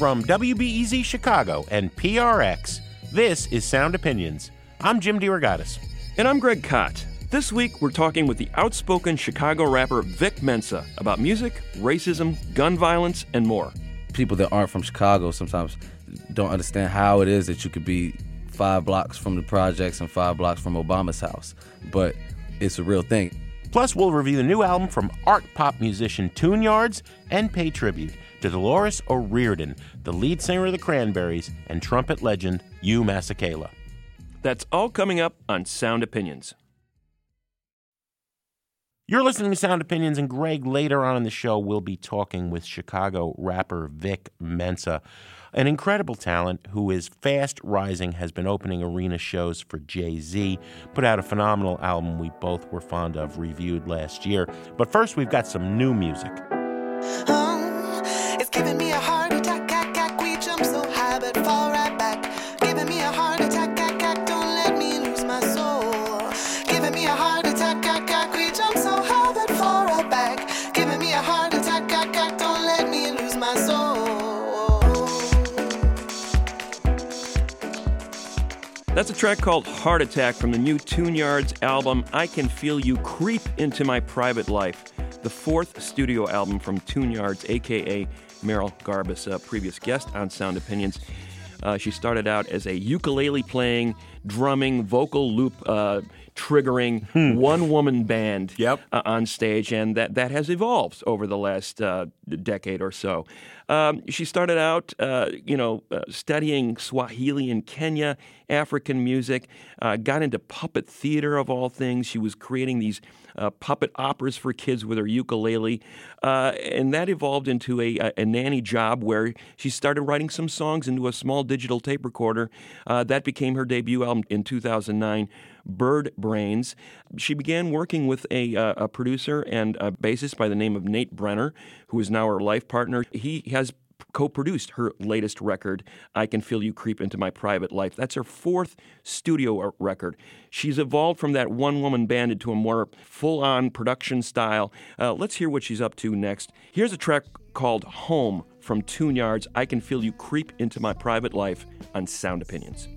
From WBEZ Chicago and PRX, this is Sound Opinions. I'm Jim DeRogatis. And I'm Greg Kot. This week, we're talking with the outspoken Chicago rapper Vic Mensa about music, racism, gun violence, and more. People that aren't from Chicago sometimes don't understand how it is that you could be five blocks from the projects and five blocks from Obama's house. But it's a real thing. Plus, we'll review the new album from art pop musician tUnE-yArDs and pay tribute to Dolores O'Riordan, the lead singer of the Cranberries and trumpet legend Hugh Masekela. That's all coming up on Sound Opinions. You're listening to Sound Opinions, and Greg, later on in the show, we'll be talking with Chicago rapper Vic Mensa, an incredible talent who is fast rising, has been opening arena shows for Jay Z, put out a phenomenal album we both were fond of, reviewed last year. But first, we've got some new music. Oh, That's a track called Heart Attack from the new tUnE-yArDs album, I Can Feel You Creep Into My Private Life, the fourth studio album from tUnE-yArDs, aka Merrill Garbus, a previous guest on Sound Opinions. Uh, she started out as a ukulele playing, drumming, vocal loop uh, triggering one woman band Yep. uh, on stage, and that, that has evolved over the last uh, decade or so. Um, she started out, uh, you know, uh, studying Swahili in Kenya, African music, uh, got into puppet theater of all things. She was creating these uh, puppet operas for kids with her ukulele, uh, and that evolved into a, a, nanny job where she started writing some songs into a small digital tape recorder. Uh, that became her debut album in 2009. Bird Brains. She began working with a, uh, a producer and a bassist by the name of Nate Brenner, who is now her life partner. He has co-produced her latest record, "I Can Feel You Creep Into My Private Life." That's her fourth studio record. She's evolved from that one-woman band into a more full-on production style. Uh, let's hear what she's up to next. Here's a track called "Home" from tUnE-yArDs. "I Can Feel You Creep Into My Private Life" on Sound Opinions.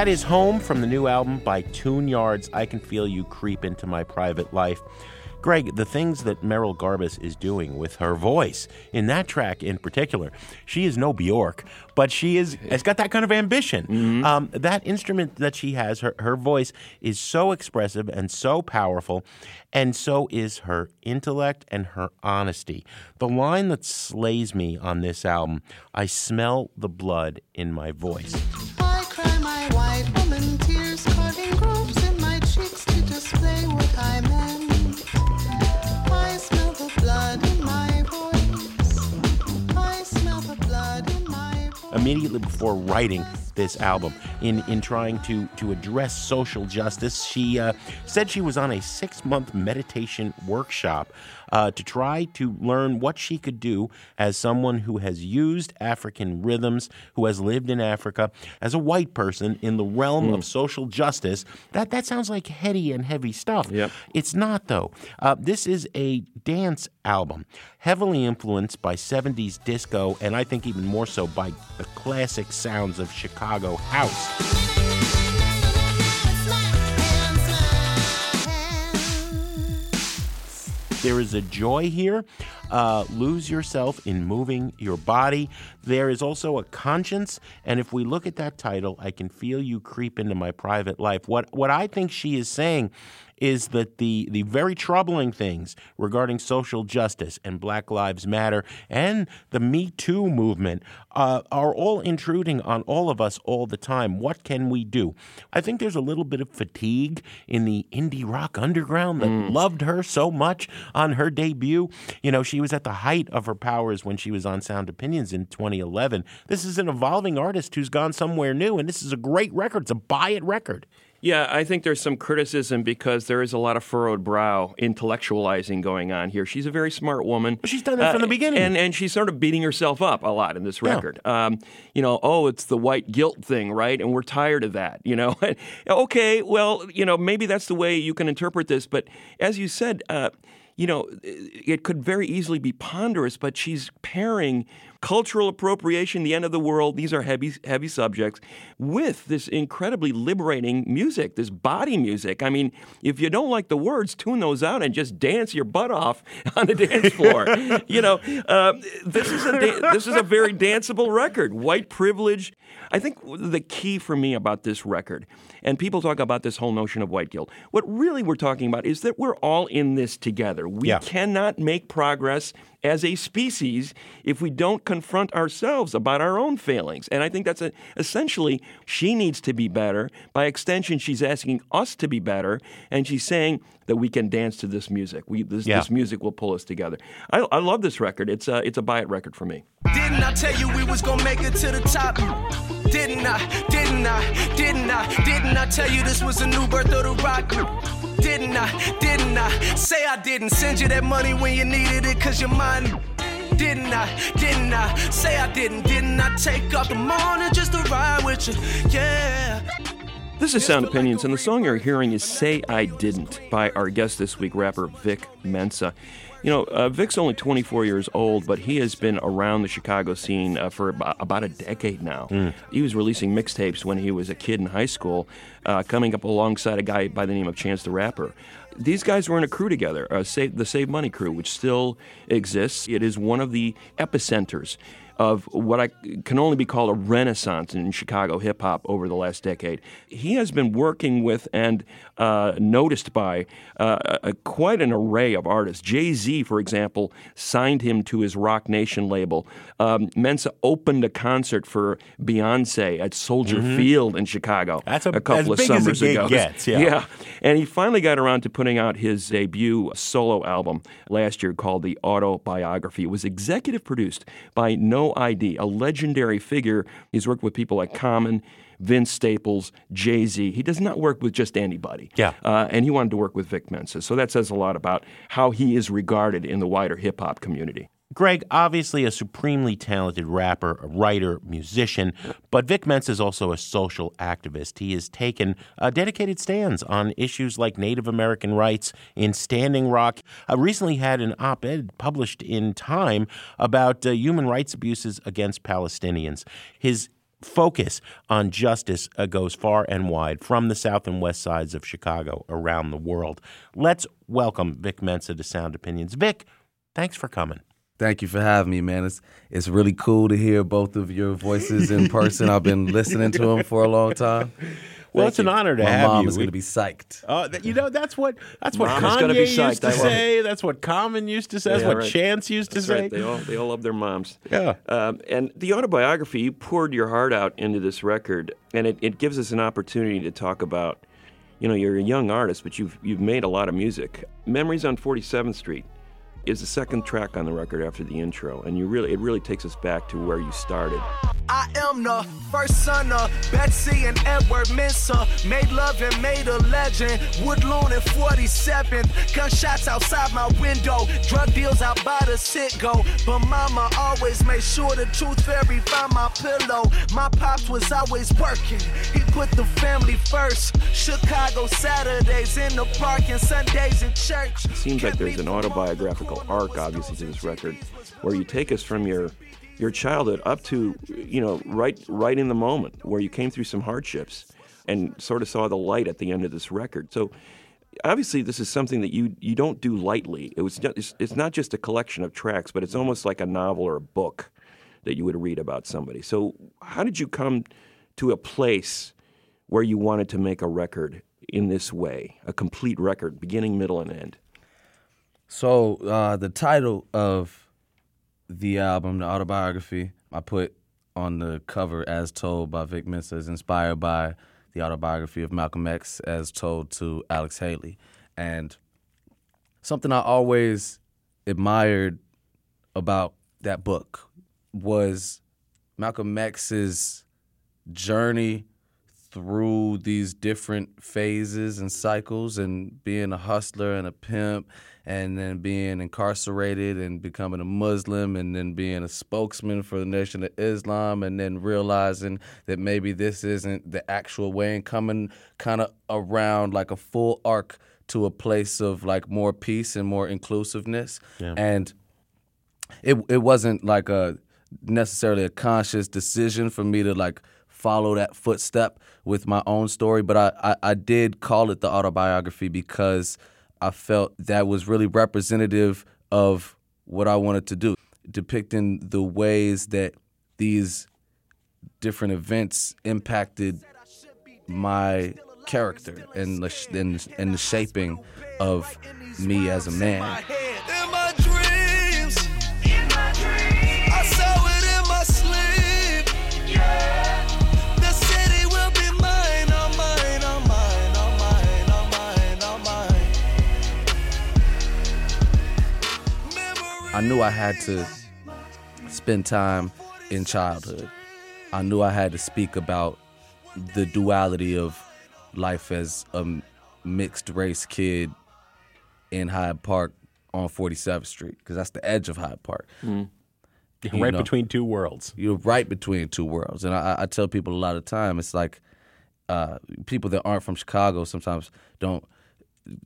That is Home from the new album by tUnE-yArDs. I Can Feel You Creep Into My Private Life. Greg, the things that Merrill Garbus is doing with her voice in that track in particular, she is no Bjork, but she is has got that kind of ambition. Um, that instrument that she has, her, her voice is so expressive and so powerful, and so is her intellect and her honesty. The line that slays me on this album, I smell the blood in my voice. Immediately before writing this album in, in trying to, to address social justice. She uh, said she was on a six month meditation workshop uh, to try to learn what she could do as someone who has used African rhythms, who has lived in Africa, as a white person in the realm of social justice. That, that sounds like heady and heavy stuff. Yep. It's not, though. Uh, this is a dance album, heavily influenced by 70s disco, and I think even more so by the classic sounds of Chicago house. There is a joy here. Uh, lose yourself in moving your body. There is also a conscience, and if we look at that title, I can feel you creep into my private life. What what I think she is saying is that the, the very troubling things regarding social justice and Black Lives Matter and the Me Too movement uh, are all intruding on all of us all the time. What can we do? I think there's a little bit of fatigue in the indie rock underground that loved her so much on her debut. You know, she was at the height of her powers when she was on Sound Opinions in 2011. This is an evolving artist who's gone somewhere new, and this is a great record. It's a buy it record. Yeah, I think there's some criticism because there is a lot of furrowed brow intellectualizing going on here. She's a very smart woman. Uh, She's done that from the beginning. And, and she's sort of beating herself up a lot in this record. Um, you know, oh, it's the white guilt thing, right? And we're tired of that, you know? okay, well, you know, maybe that's the way you can interpret this. But as you said, uh, you know, it could very easily be ponderous, but she's pairing cultural appropriation, the end of the world, these are heavy, heavy subjects, with this incredibly liberating music, this body music. I mean, if you don't like the words, tune those out and just dance your butt off on the dance floor. you know, uh, this is a da- this is a very danceable record. White privilege. I think the key for me about this record, and people talk about this whole notion of white guilt. What really we're talking about is that we're all in this together. We Yeah. cannot make progress as a species if we don't confront ourselves about our own failings. And I think that's a, essentially she needs to be better. By extension, she's asking us to be better, and she's saying that we can dance to this music. We, this, Yeah. this music will pull us together. I, I love this record. It's a, it's a buy it record for me. Didn't I tell you we was gonna make it to the top? Didn't I? Didn't I? Didn't I? Didn't I tell you this was a new birth of the rock? group? Didn't I? Didn't I? Say I didn't send you that money when you needed it cause you're mine. Didn't I? Didn't I? Say I didn't. Didn't I take up the morning just to ride with you? Yeah. This is Sound Opinions, and the song you're hearing is Say I Didn't by our guest this week, rapper Vic Mensa. You know, uh, Vic's only 24 years old, but he has been around the Chicago scene uh, for about, about a decade now. He was releasing mixtapes when he was a kid in high school, uh, coming up alongside a guy by the name of Chance the Rapper. These guys were in a crew together, uh, Save, the Save Money crew, which still exists. It is one of the epicenters of what I can only be called a renaissance in Chicago hip hop over the last decade. He has been working with and uh, noticed by uh, a, quite an array of artists. Jay Z, for example, signed him to his Roc Nation label. Um, Mensa opened a concert for Beyonce at Soldier Field in Chicago Mm-hmm. That's a- couple as of big as a summers ago. gets, yeah. yeah. And he finally got around to putting out his debut solo album last year called The Autobiography. It was executive produced by No ID, a legendary figure. He's worked with people like Common, Vince Staples, Jay Z. He does not work with just anybody. Yeah. Uh, and he wanted to work with Vic Mensa. So that says a lot about how he is regarded in the wider hip hop community. Greg, obviously a supremely talented rapper, a writer, musician, but Vic Mensa is also a social activist. He has taken uh, dedicated stands on issues like Native American rights in Standing Rock. I recently had an op ed published in Time about uh, human rights abuses against Palestinians. His focus on justice uh, goes far and wide from the south and west sides of Chicago around the world. Let's welcome Vic Mensa to Sound Opinions. Vic, thanks for coming. Thank you for having me, man. It's it's really cool to hear both of your voices in person. I've been listening to them for a long time. Well, Thank it's an honor to My have mom you. is going to be psyched. Oh, that, you know that's what that's what Mom is gonna be Kanye used to say. That's what Common used to say. That's Yeah, what right. Chance used to That's say. right. They all they all love their moms. Yeah. Um, and the autobiography, you poured your heart out into this record, and it, it gives us an opportunity to talk about. You know, you're a young artist, but you've you've made a lot of music. Memories on 47th Street is the second track on the record after the intro, and you really it really takes us back to where you started. I am the first son of Betsy and Edward Mensa. Made love and made a legend. Woodlawn and 47th. Gunshots outside my window. Drug deals out by the Citgo. But mama always made sure the tooth fairy found my pillow. My pops was always working. He put the family first. Chicago Saturdays in the park and Sundays in church. It seems like there's an autobiographical arc, obviously, to this record, where you take us from your your childhood up to you know right right in the moment where you came through some hardships and sort of saw the light at the end of this record. So obviously this is something that you you don't do lightly. It was just, it's, it's not just a collection of tracks, but it's almost like a novel or a book that you would read about somebody. So how did you come to a place where you wanted to make a record in this way, a complete record, beginning, middle, and end? So uh, the title of the album, the autobiography, I put on the cover as told by Vic Mensa is inspired by the autobiography of Malcolm X as told to Alex Haley. And something I always admired about that book was Malcolm X's journey through these different phases and cycles and being a hustler and a pimp and then being incarcerated and becoming a Muslim and then being a spokesman for the Nation of Islam and then realizing that maybe this isn't the actual way and coming kind of around like a full arc to a place of like more peace and more inclusiveness. Yeah. And it it wasn't like a necessarily a conscious decision for me to like follow that footstep with my own story, but I, I, I did call it the autobiography because I felt that was really representative of what I wanted to do, depicting the ways that these different events impacted my character and the, and, and the shaping of me as a man. I knew I had to spend time in childhood. I knew I had to speak about the duality of life as a mixed race kid in Hyde Park on 47th Street because that's the edge of Hyde Park. You right know. between two worlds. You're right between two worlds, and I, I tell people a lot of time it's like uh, people that aren't from Chicago sometimes don't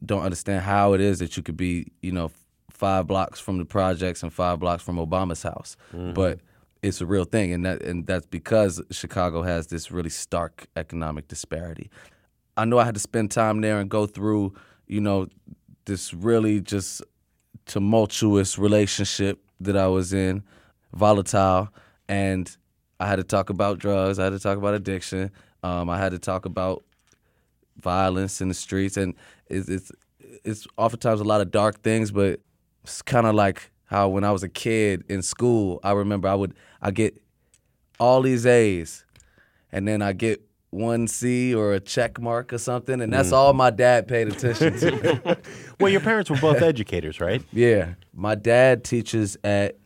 don't understand how it is that you could be you know five blocks from the projects and five blocks from Obama's house, but it's a real thing, and that and that's because Chicago has this really stark economic disparity. I know I had to spend time there and go through you know this really just tumultuous relationship that I was in, volatile, and I had to talk about drugs. I had to talk about addiction. Um, I had to talk about violence in the streets, and it's it's, it's oftentimes a lot of dark things, but it's kind of like how when I was a kid in school, I remember I would I get all these A's, and then I get one C or a check mark or something, and that's mm. all my dad paid attention to. Well, your parents were both educators, right? Yeah. My dad teaches at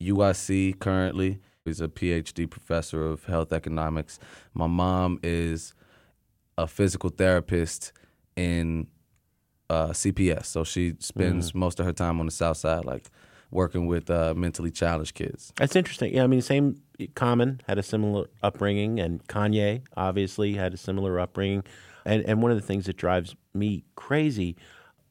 UIC currently. He's a PhD professor of health economics. My mom is a physical therapist in uh, CPS. So she spends most of her time on the south side, like working with uh, mentally challenged kids. That's interesting. Yeah, I mean, same. Common had a similar upbringing, and Kanye obviously had a similar upbringing. And and one of the things that drives me crazy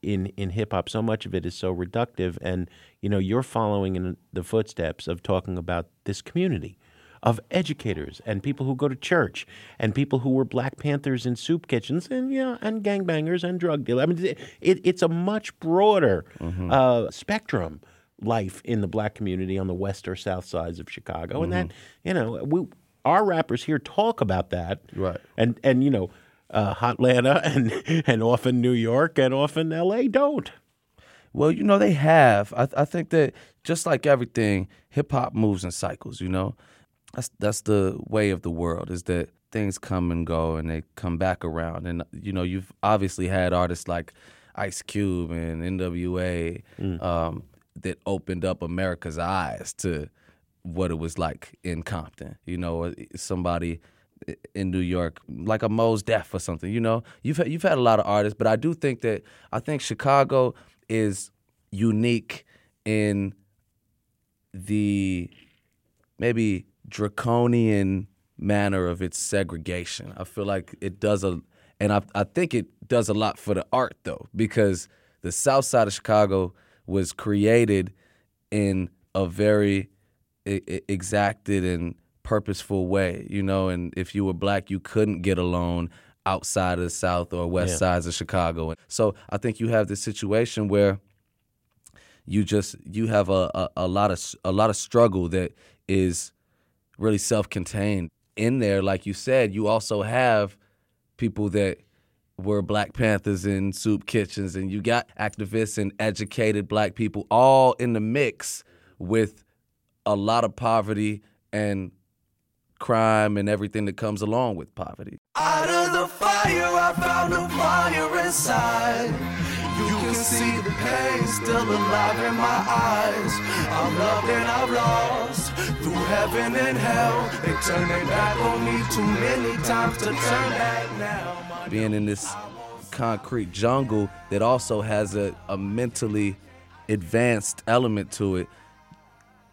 in in hip hop, so much of it is so reductive. And you know, you're following in the footsteps of talking about this community of educators and people who go to church and people who were Black Panthers in soup kitchens and yeah, and gangbangers and drug dealers. I mean, it, it, it's a much broader uh, spectrum life in the black community on the west or south sides of Chicago, and that you know we our rappers here talk about that, Right. And and you know, uh, Hotlanta and and often New York and often L.A. don't. Well, you know they have. I, I think that just like everything, hip hop moves in cycles. You know, that's that's the way of the world. Is that things come and go and they come back around. And you know, you've obviously had artists like Ice Cube and N.W.A. Um, that opened up America's eyes to what it was like in Compton. You know, somebody in New York, like a Mos Def or something. You know, you've had, you've had a lot of artists, but I do think that I think Chicago is unique in the maybe draconian manner of its segregation. I feel like it does a, and I I think it does a lot for the art though, because the South Side of Chicago was created in a very exacted and purposeful way, you know. And if you were black, you couldn't get a loan outside of the South or West Yeah. sides of Chicago. So I think you have this situation where you just you have a, a, a lot of a lot of struggle that is really self-contained in there like you said you also have people that were black panthers in soup kitchens and you got activists and educated black people all in the mix with a lot of poverty and crime and everything that comes along with poverty Out of the fire, I found a fire inside. Can see the pain still alive in my eyes. I'm loved and I've lost through heaven and hell. They turned their back on me too many times to turn back now. Being in this concrete jungle that also has a, a mentally advanced element to it.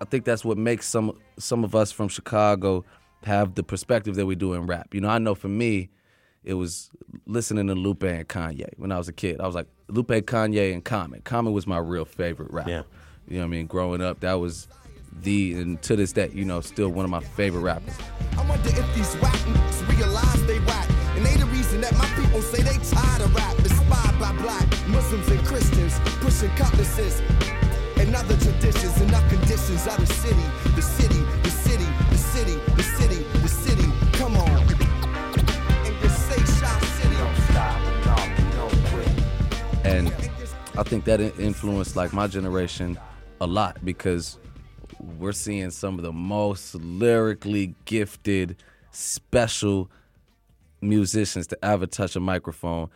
I think that's what makes some some of us from Chicago have the perspective that we do in rap. You know, I know for me, it was listening to Lupe and Kanye when I was a kid. I was like Lupe, Kanye, and Common. Common was my real favorite rapper. Yeah. You know what I mean? Growing up, that was the and to this day, you know, still one of my favorite rappers. I wonder if these whack realize they whack. And they the reason that my people say they tired of rap. Inspired by black Muslims and Christians, pushing cutlasses and other traditions and our conditions of the. The city, the city, and I think that influenced like my generation a lot because we're seeing some of the most lyrically gifted, special musicians to ever touch a microphone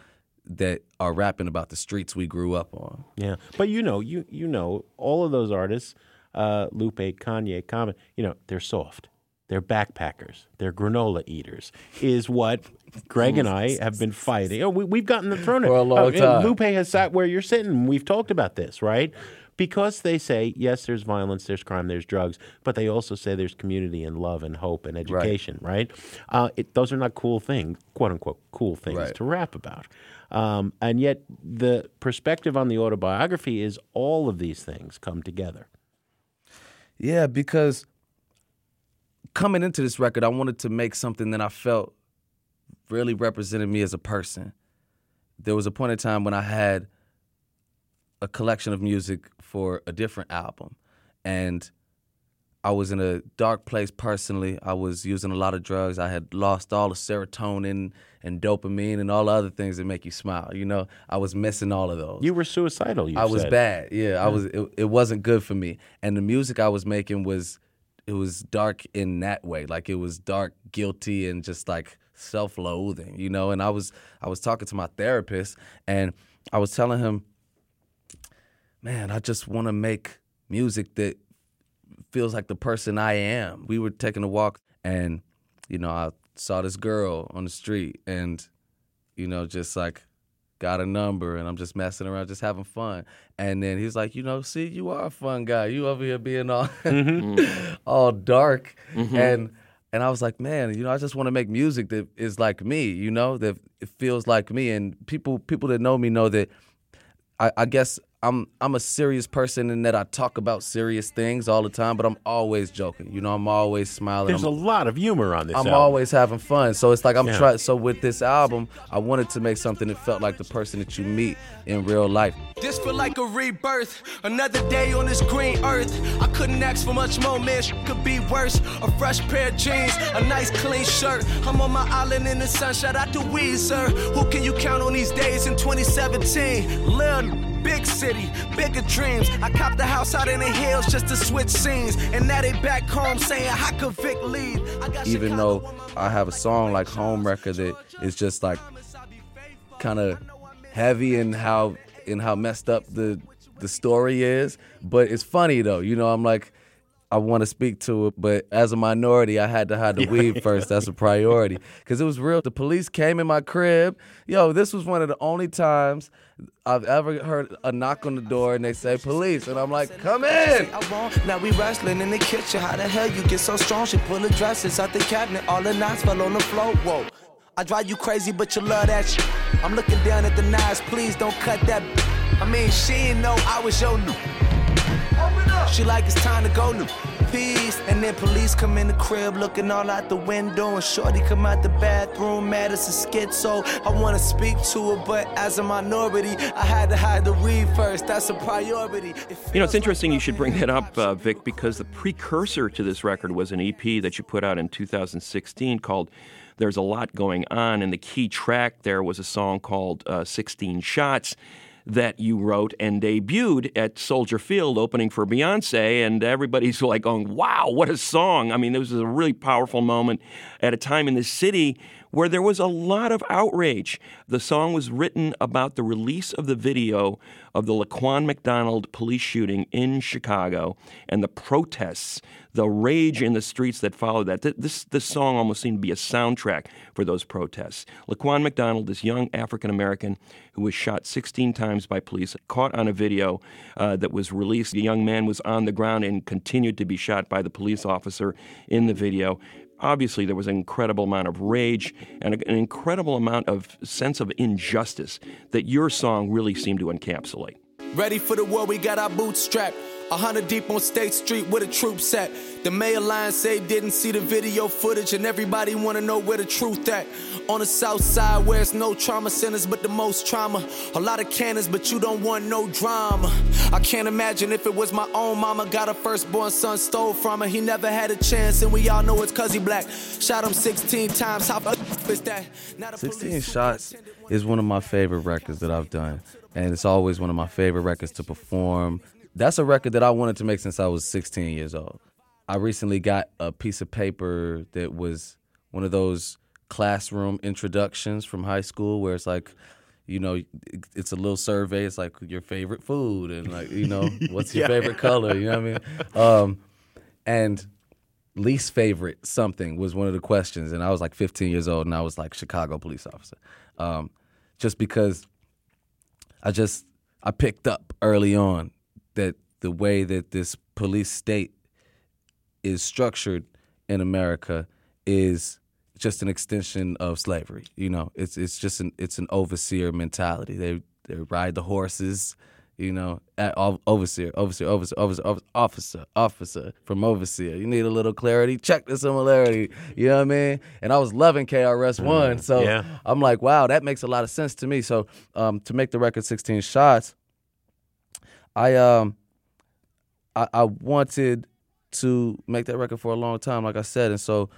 that are rapping about the streets we grew up on. Yeah, but you know, you you know, all of those artists, uh, Lupe, Kanye, Common, you know, they're soft. They're backpackers. They're granola eaters. Is what Greg and I have been fighting. Oh, we, we've gotten the thrown For a long uh, time. Lupe has sat where you're sitting. We've talked about this, right? Because they say yes, there's violence, there's crime, there's drugs, but they also say there's community and love and hope and education, right? Uh, it, those are not cool things, quote unquote, cool things Right. to rap about. Um, and yet, the perspective on the autobiography is all of these things come together. Yeah, because coming into this record, I wanted to make something that I felt really represented me as a person. There was a point in time when I had a collection of music for a different album, and I was in a dark place personally. I was using a lot of drugs. I had lost all the serotonin and dopamine and all the other things that make you smile. You know, I was missing all of those. You were suicidal. You I was said. bad. Yeah, I was. It, it wasn't good for me. And the music I was making was, it was dark in that way. Like it was dark, guilty, and just like self-loathing. You know. And I was, I was talking to my therapist, and I was telling him, man, I just want to make music that feels like the person I am. We were taking a walk, and you know, I saw this girl on the street, and you know, just like got a number, and I'm just messing around, just having fun. And then he's like, you know, see, you are a fun guy. You over here being all mm-hmm. Mm-hmm. all dark, mm-hmm. and and I was like, man, you know, I just want to make music that is like me, you know, that it feels like me, and people people that know me know that I, I guess I'm I'm a serious person in that I talk about serious things all the time, but I'm always joking. You know, I'm always smiling. There's I'm, a lot of humor on this. I'm album. always having fun. So it's like I'm Yeah. trying. So with this album, I wanted to make something that felt like the person that you meet in real life. This feel like a rebirth, another day on this green earth. I couldn't ask for much more, man. Sh- could be worse. A fresh pair of jeans, a nice clean shirt. I'm on my island in the sun. Shout out to Weezer. Who can you count on these days in 2017? Lil, big city, bigger dreams. I copped the house out in the hills just to switch scenes, and now they back home saying how could Vic got Even Chicago though I have a song like Homewrecker that is just like kind of heavy in how in how messed up the the story is, but it's funny though. You know, I'm like. I want to speak to it, but as a minority, I had to hide the weed first. That's a priority because it was real. The police came in my crib. Yo, this was one of the only times I've ever heard a knock on the door and they say police, and I'm like, come in. I want. Now we wrestling in the kitchen. How the hell you get so strong? She pull the dresses out the cabinet. All the knots fell on the floor. Whoa. I drive you crazy, but you love that shit. I'm looking down at the knives. Please don't cut that. I mean, she didn't know I was your new. She like it's time to go new. EPs. And then police come in the crib looking all out the window. And Shorty come out the bathroom mad as a schizo. I wanna speak to her, but as a minority, I had to hide the read first. That's a priority. It You know, it's interesting you should bring that up, uh, Vic, because the precursor to this record was an EP that you put out in 2016 called There's a Lot Going On. And the key track there was a song called uh, 16 Shots that you wrote and debuted at Soldier Field opening for Beyonce. And everybody's like going, wow, what a song. I mean, this was a really powerful moment at a time in the city where there was a lot of outrage. The song was written about the release of the video of the Laquan McDonald police shooting in Chicago and the protests, the rage in the streets that followed that. This, this song almost seemed to be a soundtrack for those protests. Laquan McDonald, this young African American who was shot 16 times by police, caught on a video uh, that was released. The young man was on the ground and continued to be shot by the police officer in the video obviously there was an incredible amount of rage and an incredible amount of sense of injustice that your song really seemed to encapsulate. Ready for the war, we got our boots strapped. A hundred deep on State Street where the troops at. The mayor line say didn't see the video footage, and everybody wanna know where the truth at. On the south side where it's no trauma centers, but the most trauma. A lot of cannons, but you don't want no drama. I can't imagine if it was my own mama. Got a firstborn son stole from her. He never had a chance, and we all know it's cause he black. Shot him 16 times. How f- is that? Now the 16 Shots is one of my favorite records that I've done. And it's always one of my favorite records to perform. That's a record that I wanted to make since I was 16 years old. I recently got a piece of paper that was one of those classroom introductions from high school where it's like, you know, it's a little survey. It's like your favorite food and like, you know, what's your favorite color? You know what I mean? Um, and least favorite something was one of the questions and i was like 15 years old and i was like chicago police officer um, just because i just i picked up early on that the way that this police state is structured in america is just an extension of slavery you know it's it's just an it's an overseer mentality they they ride the horses you know, at, overseer, overseer, overseer, overseer, officer, officer, from overseer. You need a little clarity. Check the similarity. You know what I mean? And I was loving KRS One, so yeah. I'm like, wow, that makes a lot of sense to me. So um, to make the record 16 shots, I um, I, I wanted to make that record for a long time, like I said, and so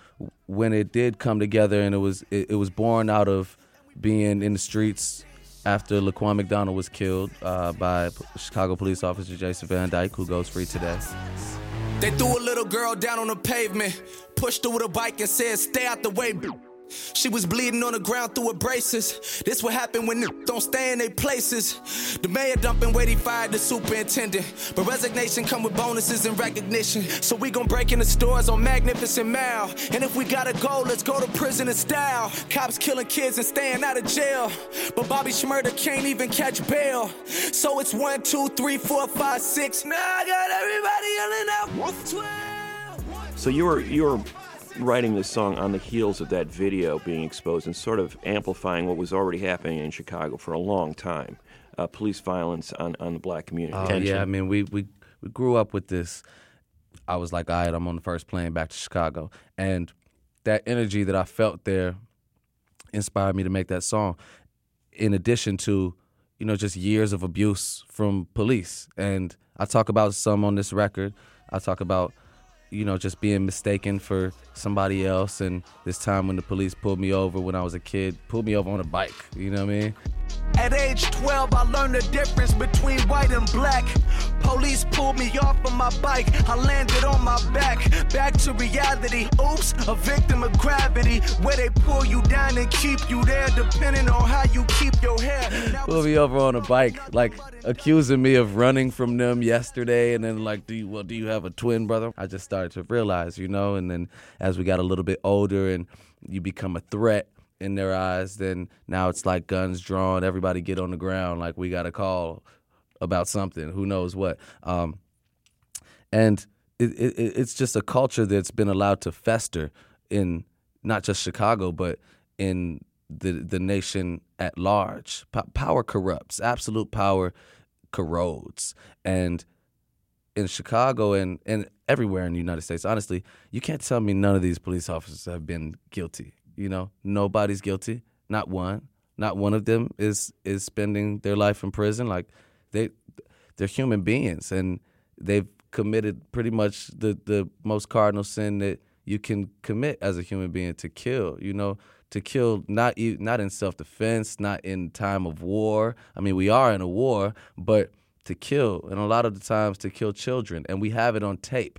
when it did come together, and it was it, it was born out of being in the streets after Laquan McDonald was killed uh, by Chicago police officer Jason Van Dyke, who goes free today. They threw a little girl down on the pavement, pushed her with a bike and said, Stay out the way. B-." She was bleeding on the ground through her braces. This what happen when n- don't stay in their places. The mayor dumping weight, he fired the superintendent. But resignation come with bonuses and recognition. So we gon' break in the stores on Magnificent Mile. And if we gotta go, let's go to prison in style. Cops killing kids and staying out of jail. But Bobby Shmurda can't even catch bail. So it's one, two, three, four, five, six. Now I got everybody yelling out. So you were you were writing this song on the heels of that video being exposed and sort of amplifying what was already happening in Chicago for a long time. Uh, police violence on, on the black community. Oh yeah, I mean we we we grew up with this. I was like, all right, I'm on the first plane back to Chicago, and that energy that I felt there inspired me to make that song. In addition to, you know, just years of abuse from police, and I talk about some on this record. I talk about, you know, just being mistaken for somebody else, and this time when the police pulled me over when I was a kid, pulled me over on a bike. You know what I mean? At age 12, I learned the difference between white and black. Police pulled me off of my bike. I landed on my back. Back to reality. Oops, a victim of gravity. Where they pull you down and keep you there, depending on how you keep your hair. Pulled me over on a bike, like accusing me of running from them yesterday, and then like, do you well, do you have a twin brother? I just started to realize, you know, and then as we got a little bit older and you become a threat in their eyes, then now it's like guns drawn, everybody get on the ground, like we got a call about something, who knows what. Um, and it, it, it's just a culture that's been allowed to fester in not just Chicago, but in the the nation at large. P- power corrupts. Absolute power corrodes, and in Chicago and and everywhere in the United States, honestly, you can't tell me none of these police officers have been guilty. You know, nobody's guilty. Not one. Not one of them is is spending their life in prison. Like they they're human beings and they've committed pretty much the the most cardinal sin that you can commit as a human being to kill. You know, to kill not not in self defense, not in time of war. I mean, we are in a war, but to kill, and a lot of the times to kill children, and we have it on tape.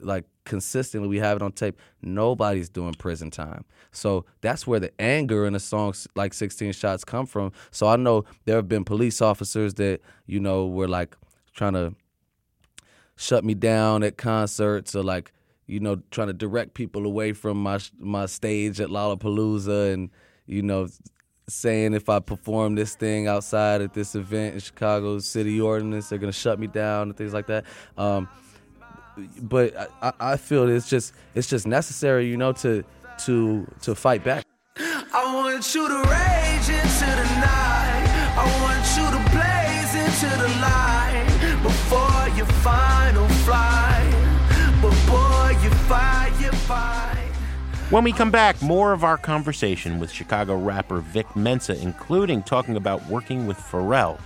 Like consistently, we have it on tape. Nobody's doing prison time, so that's where the anger in a song like "16 Shots" come from. So I know there have been police officers that you know were like trying to shut me down at concerts or like you know trying to direct people away from my my stage at Lollapalooza and you know saying if I perform this thing outside at this event in Chicago City Ordinance they're gonna shut me down and things like that. Um, but I, I feel it's just it's just necessary, you know, to to to fight back. I want you to rage into the night. I want you to blaze into the light before your final flight. Before you fight, you fight. When we come back, more of our conversation with Chicago rapper Vic Mensa, including talking about working with Pharrell.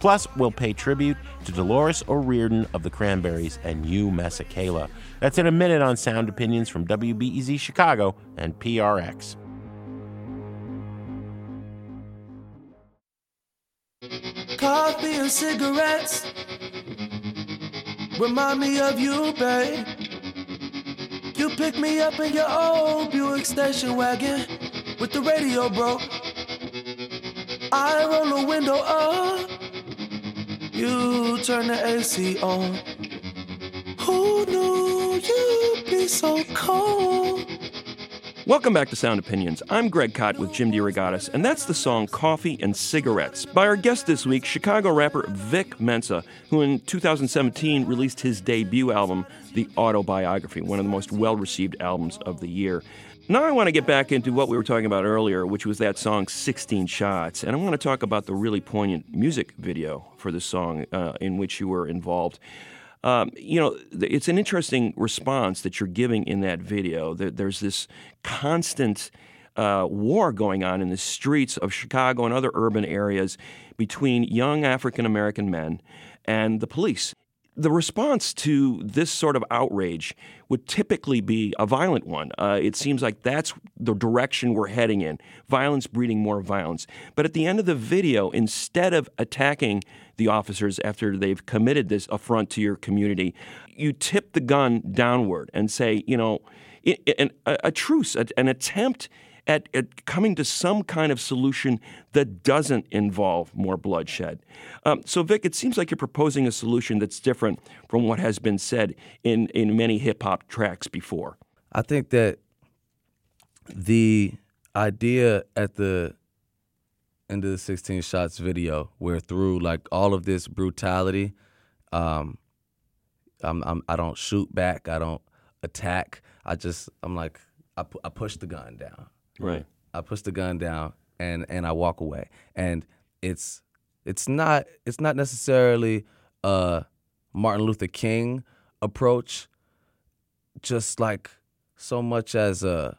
Plus, we'll pay tribute to Dolores O'Riordan of the Cranberries and Hugh Masekela. That's in a minute on Sound Opinions from WBEZ Chicago and PRX. Coffee and cigarettes remind me of you, babe. You pick me up in your old Buick station wagon with the radio broke. I roll the window up. You turn the AC on. Who knew you'd be so cold? Welcome back to Sound Opinions. I'm Greg Kot with Jim DeRogatis, and that's the song Coffee and Cigarettes by our guest this week, Chicago rapper Vic Mensa, who in 2017 released his debut album, The Autobiography, one of the most well received albums of the year. Now I want to get back into what we were talking about earlier, which was that song 16 Shots, and I want to talk about the really poignant music video for the song uh, in which you were involved. Um, you know, it's an interesting response that you're giving in that video. There, there's this constant uh, war going on in the streets of Chicago and other urban areas between young African American men and the police. The response to this sort of outrage would typically be a violent one. Uh, it seems like that's the direction we're heading in violence breeding more violence. But at the end of the video, instead of attacking the officers after they've committed this affront to your community, you tip the gun downward and say, you know, a truce, a- an attempt at, at coming to some kind of solution that doesn't involve more bloodshed. Um, so, Vic, it seems like you're proposing a solution that's different from what has been said in, in many hip hop tracks before. I think that the idea at the end of the 16 shots video where through like all of this brutality um I'm, I'm i don't shoot back i don't attack i just i'm like i, pu- I push the gun down Right. I push the gun down and and I walk away. And it's it's not it's not necessarily a Martin Luther King approach, just like so much as a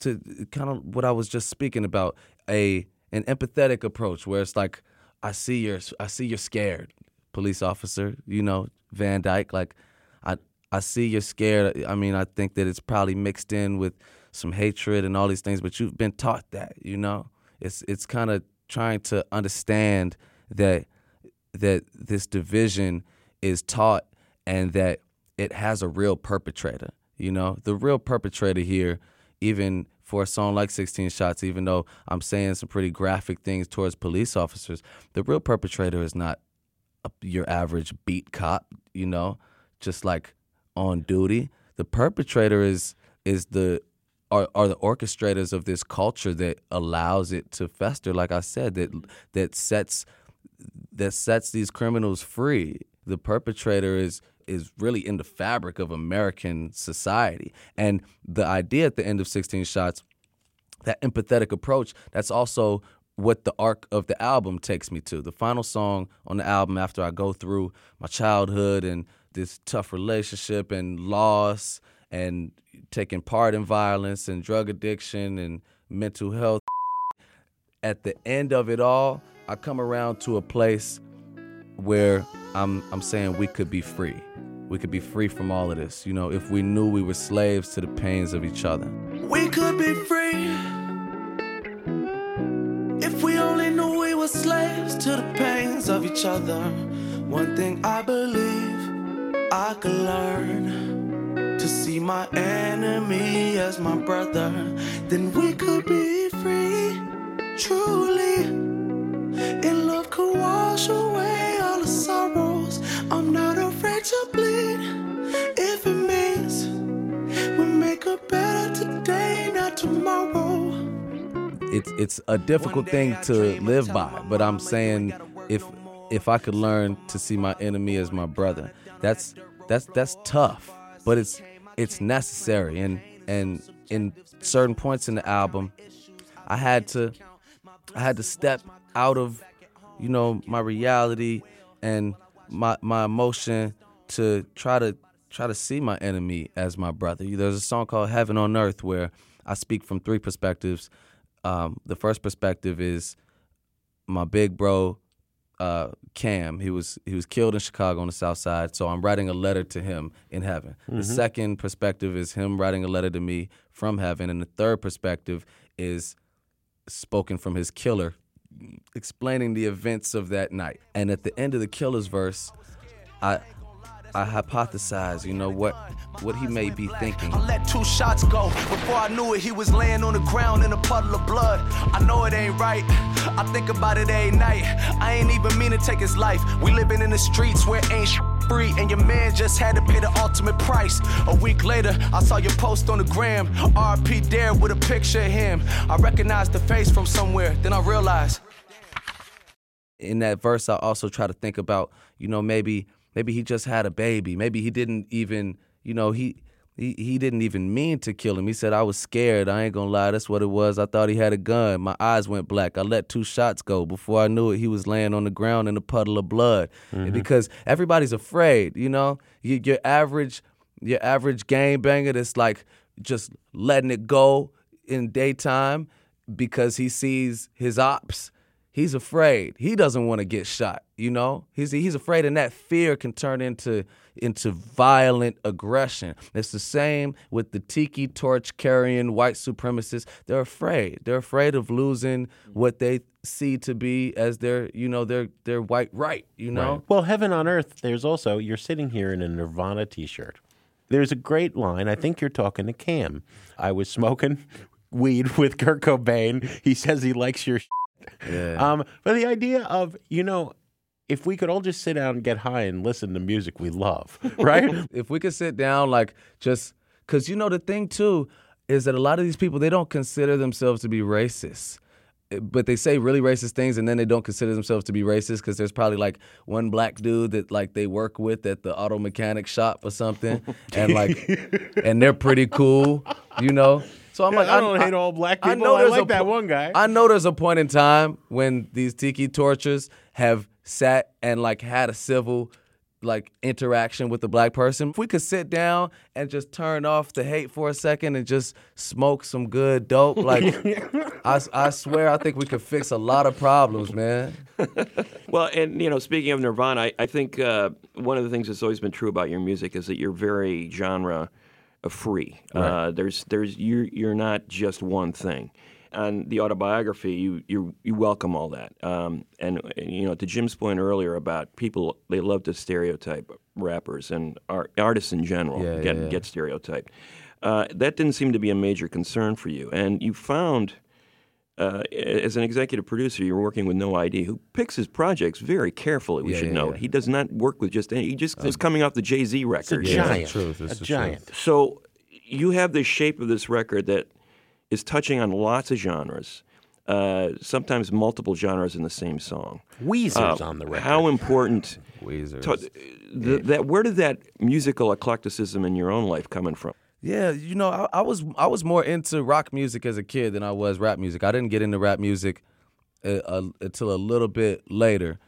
to kind of what I was just speaking about a an empathetic approach where it's like I see you're I see you're scared, police officer. You know Van Dyke. Like I I see you're scared. I mean I think that it's probably mixed in with some hatred and all these things, but you've been taught that. You know it's it's kind of trying to understand that that this division is taught and that it has a real perpetrator. You know, the real perpetrator here, even for a song like 16 Shots, even though I'm saying some pretty graphic things towards police officers, the real perpetrator is not a, your average beat cop, you know, just like on duty. The perpetrator is is the are, are the orchestrators of this culture that allows it to fester like i said that that sets that sets these criminals free the perpetrator is is really in the fabric of american society and the idea at the end of 16 shots that empathetic approach that's also what the arc of the album takes me to. The final song on the album, after I go through my childhood and this tough relationship and loss and taking part in violence and drug addiction and mental health. At the end of it all, I come around to a place where I'm I'm saying we could be free. We could be free from all of this. You know, if we knew we were slaves to the pains of each other. We could be free if we only knew we were slaves to the pains of each other. One thing I believe I could learn see my enemy as my brother, then we could be free truly. And love could wash away all the sorrows. I'm not afraid to bleed if it means we make a better today, not tomorrow. It's it's a difficult thing to live by, but I'm saying if if I could learn to see my enemy as my brother, that's that's that's tough, but it's it's necessary. And and in certain points in the album, I had to I had to step out of you know my reality and my my emotion to try to try to see my enemy as my brother. There's a song called Heaven on Earth where I speak from three perspectives. Um, the first perspective is my big bro uh, Cam. He was he was killed in Chicago on the South Side. So I'm writing a letter to him in heaven. The second perspective is him writing a letter to me from heaven, and the third perspective is spoken from his killer, explaining the events of that night. And at the end of the killer's verse, I I hypothesize, you know what what he may be thinking. I let two shots go. Before I knew it, he was laying on the ground in a puddle of blood. I know it ain't right. I think about it every night. I ain't even mean to take his life. We living in the streets where ain't sh- free, and your man just had to pay the ultimate price. A week later, I saw your post on the gram. RP there with a picture of him. I recognized the face from somewhere. Then I realized. in that verse I also try to think about, you know, maybe maybe he just had a baby. Maybe he didn't even, you know, he he, he didn't even mean to kill him. He said, I was scared. I ain't gonna lie, that's what it was. I thought he had a gun. My eyes went black. I let two shots go. Before I knew it, he was laying on the ground in a puddle of blood. And mm-hmm. because everybody's afraid, you know? You, your average your average game banger that's like just letting it go in daytime because he sees his ops he's afraid. He doesn't want to get shot. You know, he's he's afraid, and that fear can turn into into violent aggression. It's the same with the tiki torch carrying white supremacists. They're afraid. They're afraid of losing what they see to be as their you know their their white right. You know. Well, Heaven on Earth, there's also, you're sitting here in a Nirvana t shirt. There's a great line. I think you're talking to Cam. I was smoking weed with Kurt Cobain. He says he likes your Yeah. Um, but the idea of, you know, if we could all just sit down and get high and listen to music we love, right? if we could sit down, like just because you know the thing too is that a lot of these people they don't consider themselves to be racist. Eh, But they say really racist things, and then they don't consider themselves to be racist because there's probably like one black dude that like they work with at the auto mechanic shop or something, and like, and they're pretty cool, you know. So I'm like, I don't hate all black people. I know there's like a that po- one guy. I know there's a point in time when these tiki torches have sat and like had a civil like interaction with the black person. If we could sit down and just turn off the hate for a second and just smoke some good dope, like I, I swear I think we could fix a lot of problems, man. Well, and you know, speaking of Nirvana, I, I think uh, one of the things that's always been true about your music is that you're very genre free. Uh, there's, there's, you're, you're not just one thing. On the autobiography, you, you, you welcome all that. Um, and you know, to Jim's point earlier about people, they love to stereotype rappers and art, artists in general Yeah, get yeah, yeah. get stereotyped. Uh, that didn't seem to be a major concern for you, and you found uh, as an executive producer, you're working with No ID, who picks his projects very carefully. We Yeah, should yeah, note yeah. he does not work with just any. He just is coming off the Jay Z record. It's a Yeah, it's the giant. truth, it's a the giant. So you have the shape of this record that is touching on lots of genres, uh, sometimes multiple genres in the same song. Weezer's Uh, on the record. How important? Weezer. to- th- that where did that musical eclecticism in your own life coming from? Yeah, you know, I, I was I was more into rock music as a kid than I was rap music. I didn't get into rap music uh, until a little bit later,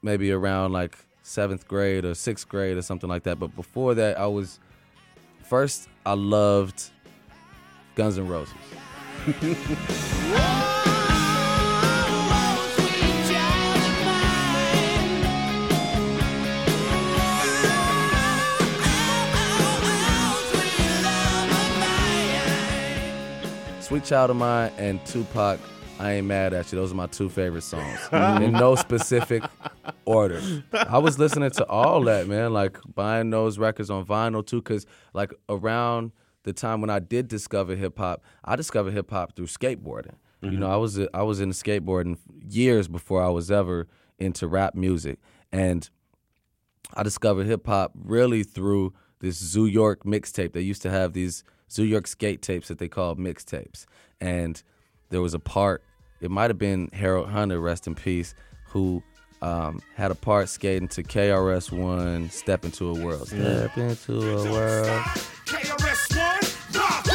maybe around like seventh grade or sixth grade or something like that. But before that, I was first. I loved Guns N' Roses. Sweet Child of Mine and Tupac, I Ain't Mad at You. Those are my two favorite songs. In no specific order. I was listening to all that, man, like buying those records on vinyl too, because like around the time when I did discover hip hop, I discovered hip hop through skateboarding. You mm-hmm. know, I was I was into skateboarding years before I was ever into rap music. And I discovered hip hop really through this Zoo York mixtape. They used to have these Zoo York skate tapes that they called mixtapes. And there was a part, it might have been Harold Hunter, rest in peace, who um, had a part skating to KRS One, Step Into a World. Step into a world. KRS-One, rock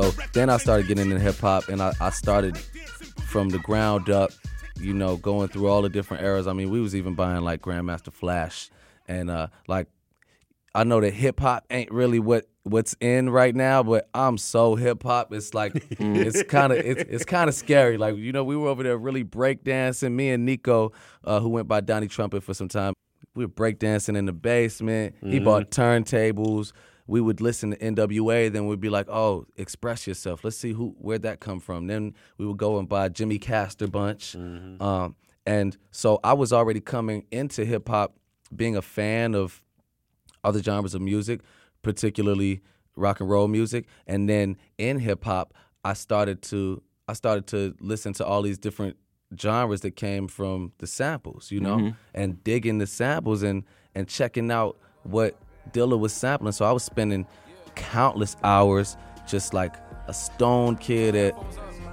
So then I started getting into hip hop, and I, I started from the ground up, you know, going through all the different eras. I mean, we was even buying like Grandmaster Flash, and uh, like I know that hip hop ain't really what what's in right now, but I'm so hip hop. It's like it's kind of it's, it's kind of scary. Like you know, we were over there really breakdancing. Me and Nico, uh, who went by Donnie Trumpet for some time, we were breakdancing in the basement. He bought turntables. We would listen to NWA, then we'd be like, "Oh, express yourself. Let's see who where'd that come from." Then we would go and buy Jimmy Castor bunch, um, and so I was already coming into hip hop, being a fan of other genres of music, particularly rock and roll music. And then in hip hop, I started to I started to listen to all these different genres that came from the samples, you know, and digging the samples and and checking out what Dilla was sampling. So I was spending countless hours just like a stone kid at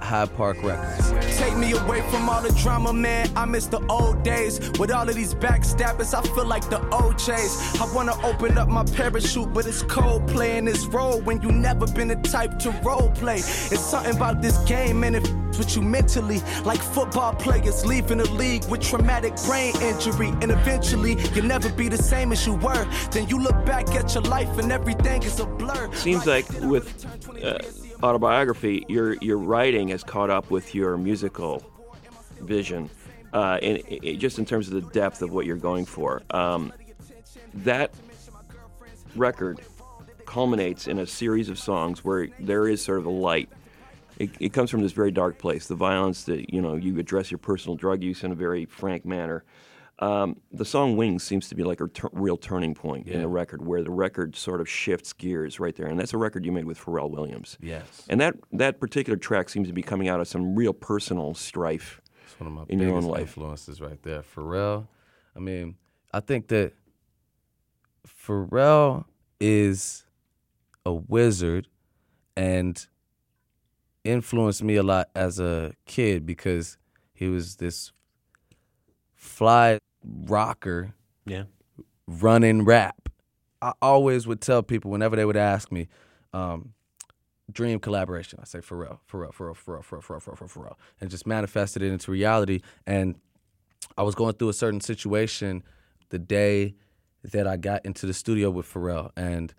Hyde Park Records. Take me away from all the drama, man. I miss the old days. With all of these backstabbers, I feel like the OJs. I wanna open up my parachute, but it's cold playing this role when you never been the type to role play. It's something about this game, man. It f- with you mentally, like football players leaving the league with traumatic brain injury, and eventually you'll never be the same as you were. Then you look back at your life and everything is a blur. Seems like with uh, autobiography, your your writing has caught up with your musical vision, uh, it, it- just in terms of the depth of what you're going for. Um, that record culminates in a series of songs where there is sort of a light. It, it comes from this very dark place, the violence that you know you address your personal drug use in a very frank manner. Um, the song "Wings" seems to be like a real turning point in the record, where the record sort of shifts gears right there, and that's a record you made with Pharrell Williams. Yes. and that that particular track seems to be coming out of some real personal strife. It's one of my in your own biggest life. influences right there. Pharrell. I mean, I think that Pharrell is a wizard and influenced me a lot as a kid because he was this fly rocker yeah running rap i always would tell people whenever they would ask me um, dream collaboration i say for real for real for real for real for real for real for real, for real. and just manifested it into reality and i was going through a certain situation the day that i got into the studio with pharrell and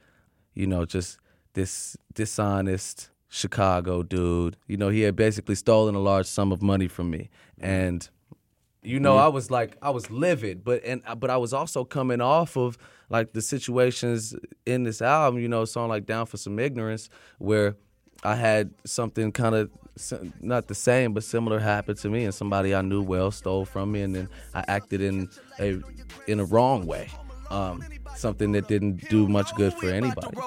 you know just this dishonest Chicago dude. You know, he had basically stolen a large sum of money from me. Mm-hmm. And you know, I was like, I was livid, but and but I was also coming off of like the situations in this album, you know, song like "Down for Some Ignorance," where I had something kind of not the same but similar happened to me, and somebody I knew well stole from me, and then I acted in a in a wrong way, um, something that didn't do much good for anybody.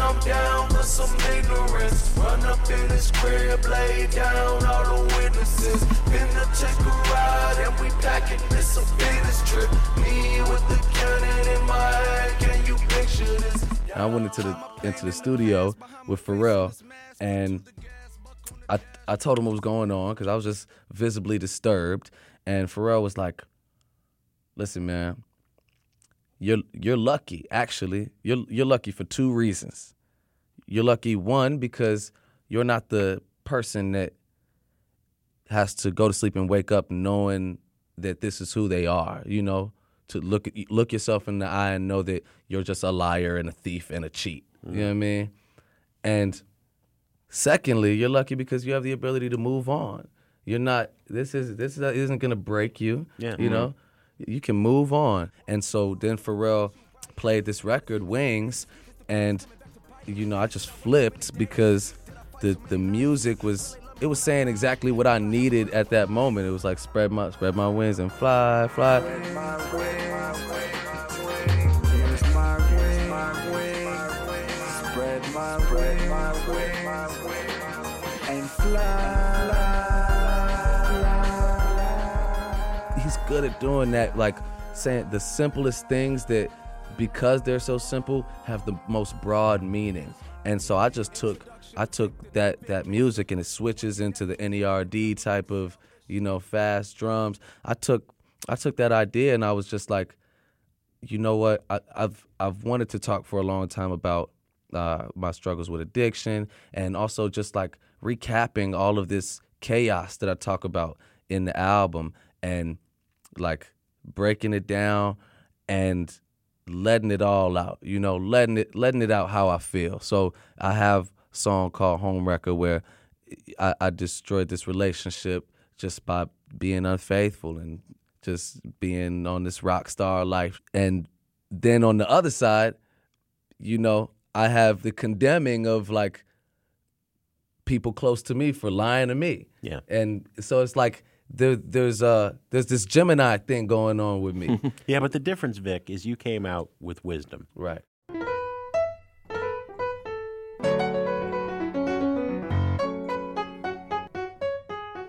I'm down some ignorance. Run up in crib, lay down all the witnesses. Been a ride and we packing this a trip. Me with the cannon in my hand, can you picture this? I went into the into the studio with Pharrell, and I I told him what was going on because I was just visibly disturbed, and Pharrell was like, "Listen, man, you're you're lucky. Actually, you're you're lucky for two reasons. You're lucky one because you're not the person that has to go to sleep and wake up knowing that this is who they are. You know, to look look yourself in the eye and know that you're just a liar and a thief and a cheat. You know what I mm-hmm. mean? And secondly, you're lucky because you have the ability to move on. You're not. This is this is, isn't going to break you. Yeah. You mm-hmm. know, you can move on. And so then Pharrell played this record, Wings, and you know I just flipped because the the music was it was saying exactly what I needed at that moment. It was like spread my spread my wings and fly, fly. He's good at doing that, like saying the simplest things that because they're so simple have the most broad meaning. And so I just took I took that that music and it switches into the NERD type of, you know, fast drums. I took I took that idea and I was just like, you know what? I, I've I've wanted to talk for a long time about uh, my struggles with addiction and also just like recapping all of this chaos that I talk about in the album and like breaking it down and letting it all out. You know, letting it letting it out how I feel. So I have a song called Homewrecker where I, I destroyed this relationship just by being unfaithful and just being on this rock star life. And then on the other side, you know, I have the condemning of like people close to me for lying to me. Yeah. And so it's like there, there's uh there's this Gemini thing going on with me. Yeah, but the difference, Vic, is you came out with wisdom. right.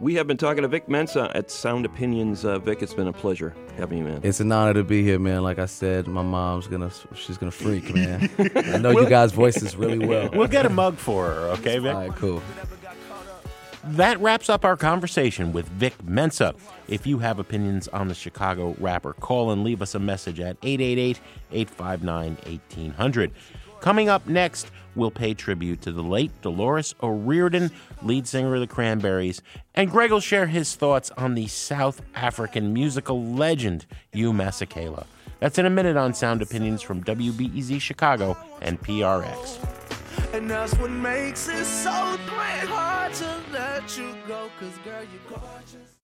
We have been talking to Vic Mensa at Sound Opinions. Uh, Vic, it's been a pleasure having you, man. It's an honor to be here, man. Like I said, my mom's gonna she's gonna freak, man. I know you guys' voices really well. We'll get a mug for her, okay, Vic? All right, cool. That wraps up our conversation with Vic Mensa. If you have opinions on the Chicago rapper, call and leave us a message at 888 859 1800. Coming up next, we'll pay tribute to the late Dolores O'Riordan, lead singer of the Cranberries, and Greg will share his thoughts on the South African musical legend, Hugh Masekela. That's in a minute on Sound Opinions from WBEZ Chicago and PRX. And that's what makes it so hard to let you go. Cause girl, you're gorgeous.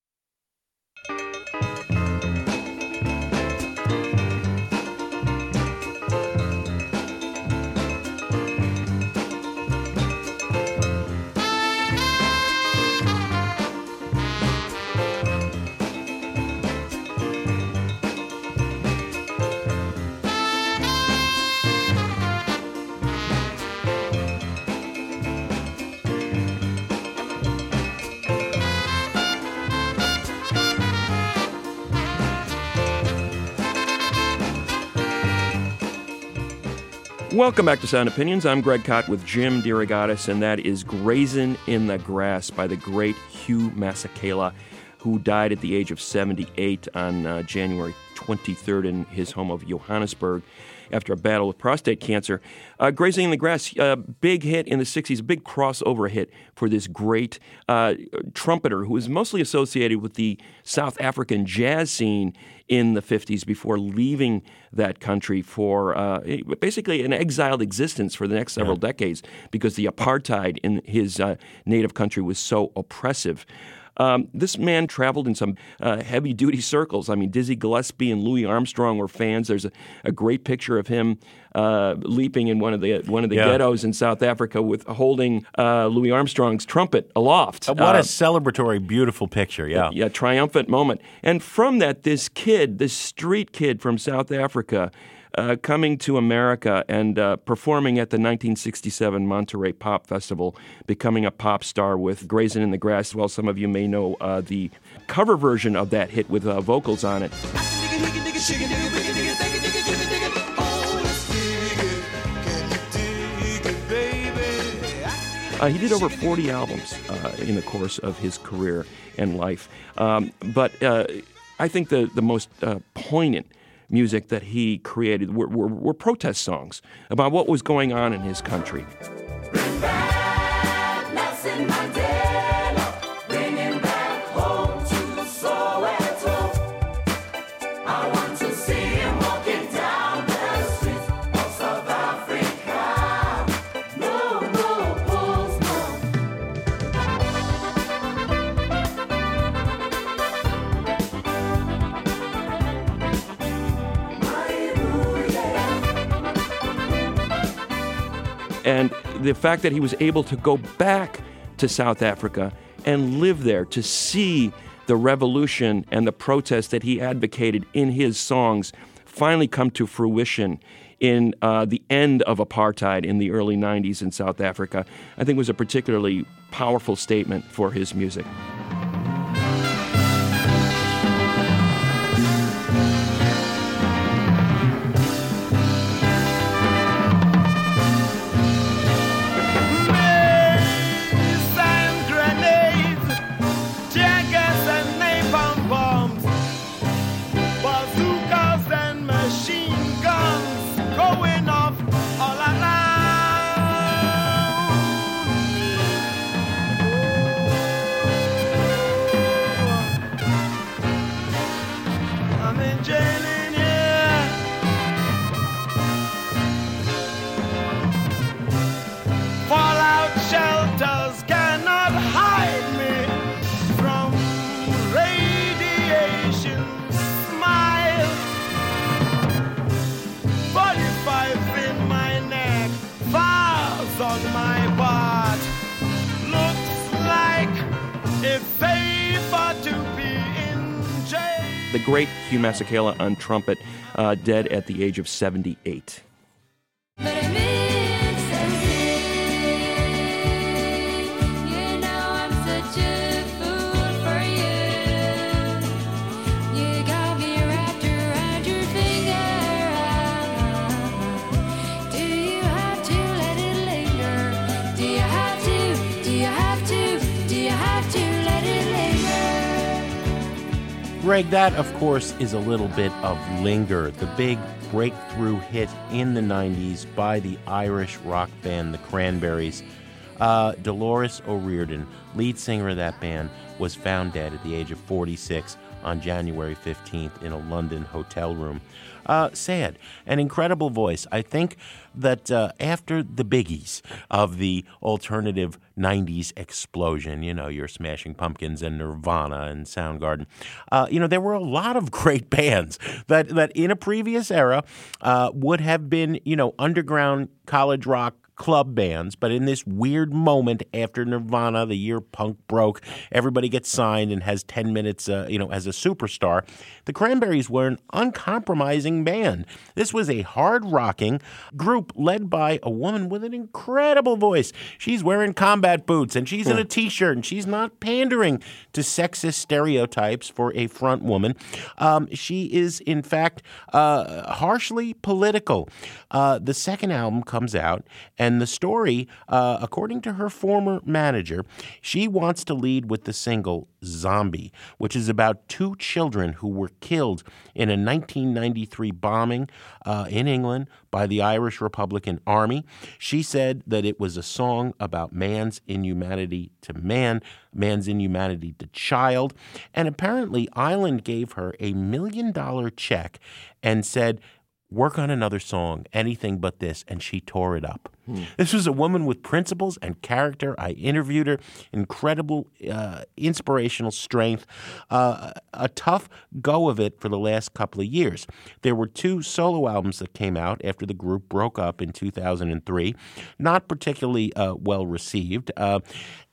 Welcome back to Sound Opinions. I'm Greg Kot with Jim DeRogatis, and that is Grazing in the Grass by the great Hugh Masekela, who died at the age of 78 on uh, January 23rd in his home of Johannesburg after a battle with prostate cancer. Uh, Grazing in the Grass, uh, big hit in the 60s, a big crossover hit for this great uh, trumpeter who was mostly associated with the South African jazz scene in the 50s before leaving that country for uh, basically an exiled existence for the next several decades because the apartheid in his uh, native country was so oppressive. Um, this man traveled in some uh, heavy duty circles. I mean, Dizzy Gillespie and Louis Armstrong were fans. There's a, a great picture of him uh, leaping in one of the one of the Yeah. ghettos in South Africa with holding uh, Louis Armstrong's trumpet aloft. What Uh, a celebratory, beautiful picture. Yeah. yeah, triumphant moment. And from that, this kid, this street kid from South Africa, uh, coming to America and uh, performing at the 1967 Monterey Pop Festival, becoming a pop star with Grazing in the Grass. Well, some of you may know uh, the cover version of that hit with uh, vocals on it. Uh, he did over 40 albums uh, in the course of his career and life. Um, but uh, I think the, the most uh, poignant music that he created were, were, were protest songs about what was going on in his country. And the fact that he was able to go back to South Africa and live there to see the revolution and the protest that he advocated in his songs finally come to fruition in uh, the end of apartheid in the early 90s in South Africa, I think was a particularly powerful statement for his music. Masekela on trumpet, uh, dead at the age of 78. Greg, that of course is a little bit of Linger, the big breakthrough hit in the 90s by the Irish rock band The Cranberries. Uh, Dolores O'Riordan, lead singer of that band, was found dead at the age of 46 on January 15th in a London hotel room. Uh, sad. An incredible voice. I think that uh, after the biggies of the alternative 90s explosion, you know, your Smashing Pumpkins and Nirvana and Soundgarden, uh, you know, there were a lot of great bands that, that in a previous era uh, would have been, you know, underground college rock club bands, but in this weird moment after Nirvana, the year punk broke, everybody gets signed and has 10 minutes, uh, you know, as a superstar. The Cranberries were an uncompromising band. This was a hard rocking group led by a woman with an incredible voice. She's wearing combat boots and she's in a t shirt and she's not pandering to sexist stereotypes for a front woman. Um, she is, in fact, uh, harshly political. Uh, the second album comes out, and the story, uh, according to her former manager, she wants to lead with the single Zombie, which is about two children who were killed in a 1993 bombing uh, in England by the Irish Republican Army. She said that it was a song about man's inhumanity to man, man's inhumanity to child. And apparently, Island gave her a million dollar check and said, work on another song, anything but this, and she tore it up. This was a woman with principles and character. I interviewed her, incredible, uh, inspirational strength, uh, a tough go of it for the last couple of years. There were two solo albums that came out after the group broke up in 2003, not particularly uh, well received. Uh,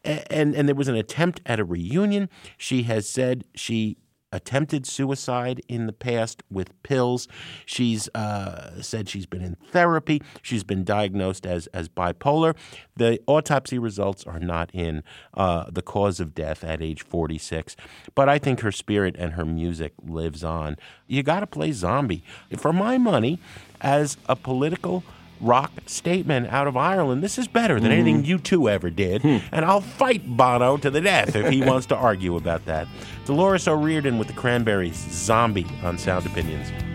and, and there was an attempt at a reunion. She has said she attempted suicide in the past with pills. She's uh, said she's been in therapy. She's been diagnosed as as bipolar. The autopsy results are not in uh, the cause of death at age 46, but I think her spirit and her music lives on. You got to play Zombie for my money as a political rock statement out of Ireland. This is better than anything mm-hmm. U2 ever did, hmm. and I'll fight Bono to the death if he wants to argue about that. Dolores O'Riordan with the Cranberries, Zombie on Sound Opinions.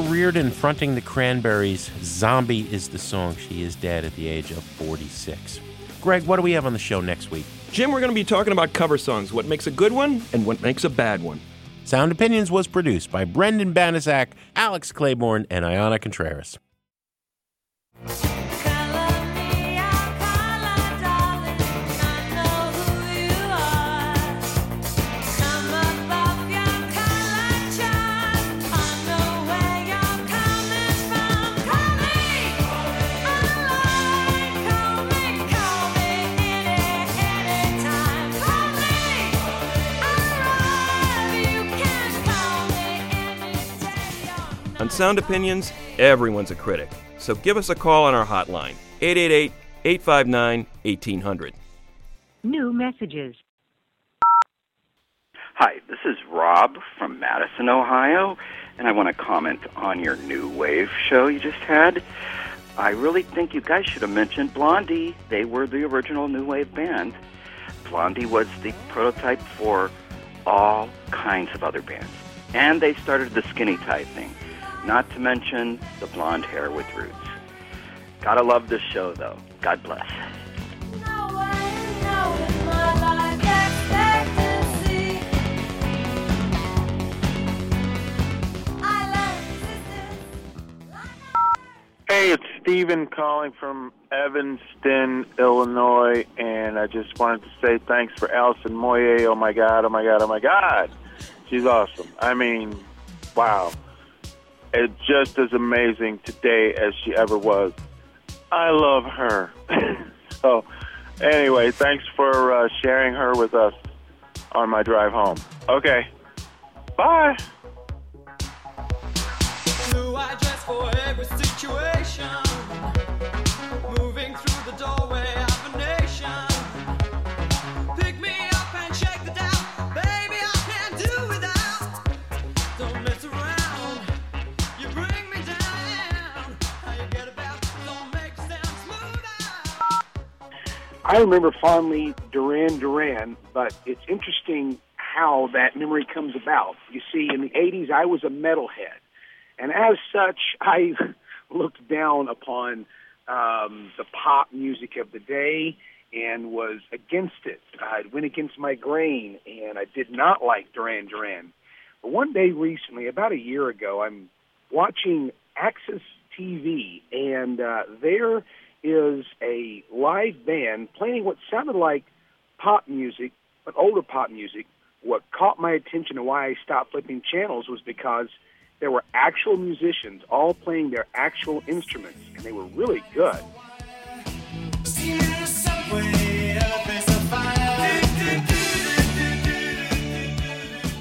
O'Riordan fronting the Cranberries. Zombie is the song. She is dead at the age of 46. Greg, what do we have on the show next week? Jim, we're going to be talking about cover songs, what makes a good one and what makes a bad one. Sound Opinions was produced by Brendan Banaszak, Alex Claiborne, and Ayana Contreras. Sound Opinions, everyone's a critic. So give us a call on our hotline, 888 859 1800. New messages. Hi, this is Rob from Madison, Ohio, and I want to comment on your new wave show you just had. I really think you guys should have mentioned Blondie. They were the original new wave band. Blondie was the prototype for all kinds of other bands. And they started the skinny tie thing, not to mention the blonde hair with roots. Gotta love this show, though. God bless. Hey, it's Steven calling from Evanston, Illinois, and I just wanted to say thanks for Alison Moyet. Oh my God, oh my God, oh my God. She's awesome. I mean, wow. It's just as amazing today as she ever was. I love her. so, anyway, thanks for uh, sharing her with us on my drive home. Okay. Bye. New address for every situation. I remember fondly Duran Duran, but it's interesting how that memory comes about. You see, in the 80s, I was a metalhead. And as such, I looked down upon um, the pop music of the day and was against it. I went against my grain, and I did not like Duran Duran. But one day recently, about a year ago, I'm watching AXS TV, and uh, there is a live band playing what sounded like pop music, but older pop music. What caught my attention and why I stopped flipping channels was because there were actual musicians all playing their actual instruments, and they were really good.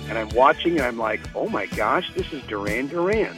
And I'm watching, and I'm like, oh my gosh, this is Duran Duran.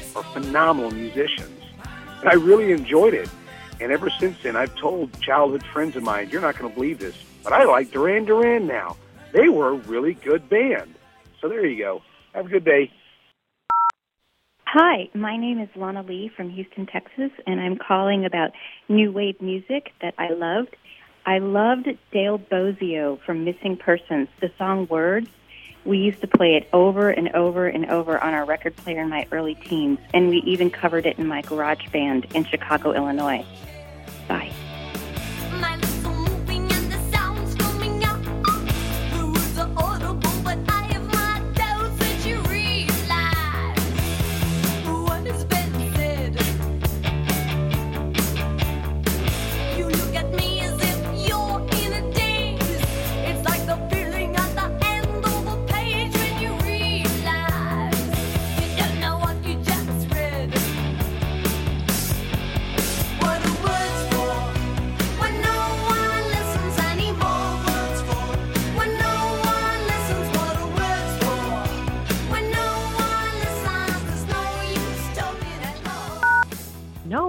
are phenomenal musicians. And I really enjoyed it. And ever since then, I've told childhood friends of mine, you're not going to believe this, but I like Duran Duran now. They were a really good band. So there you go. Have a good day. Hi, my name is Lana Lee from Houston, Texas, and I'm calling about new wave music that I loved. I loved Dale Bozzio from Missing Persons, the song Words. We used to play it over and over and over on our record player in my early teens, and we even covered it in my garage band in Chicago, Illinois. Bye.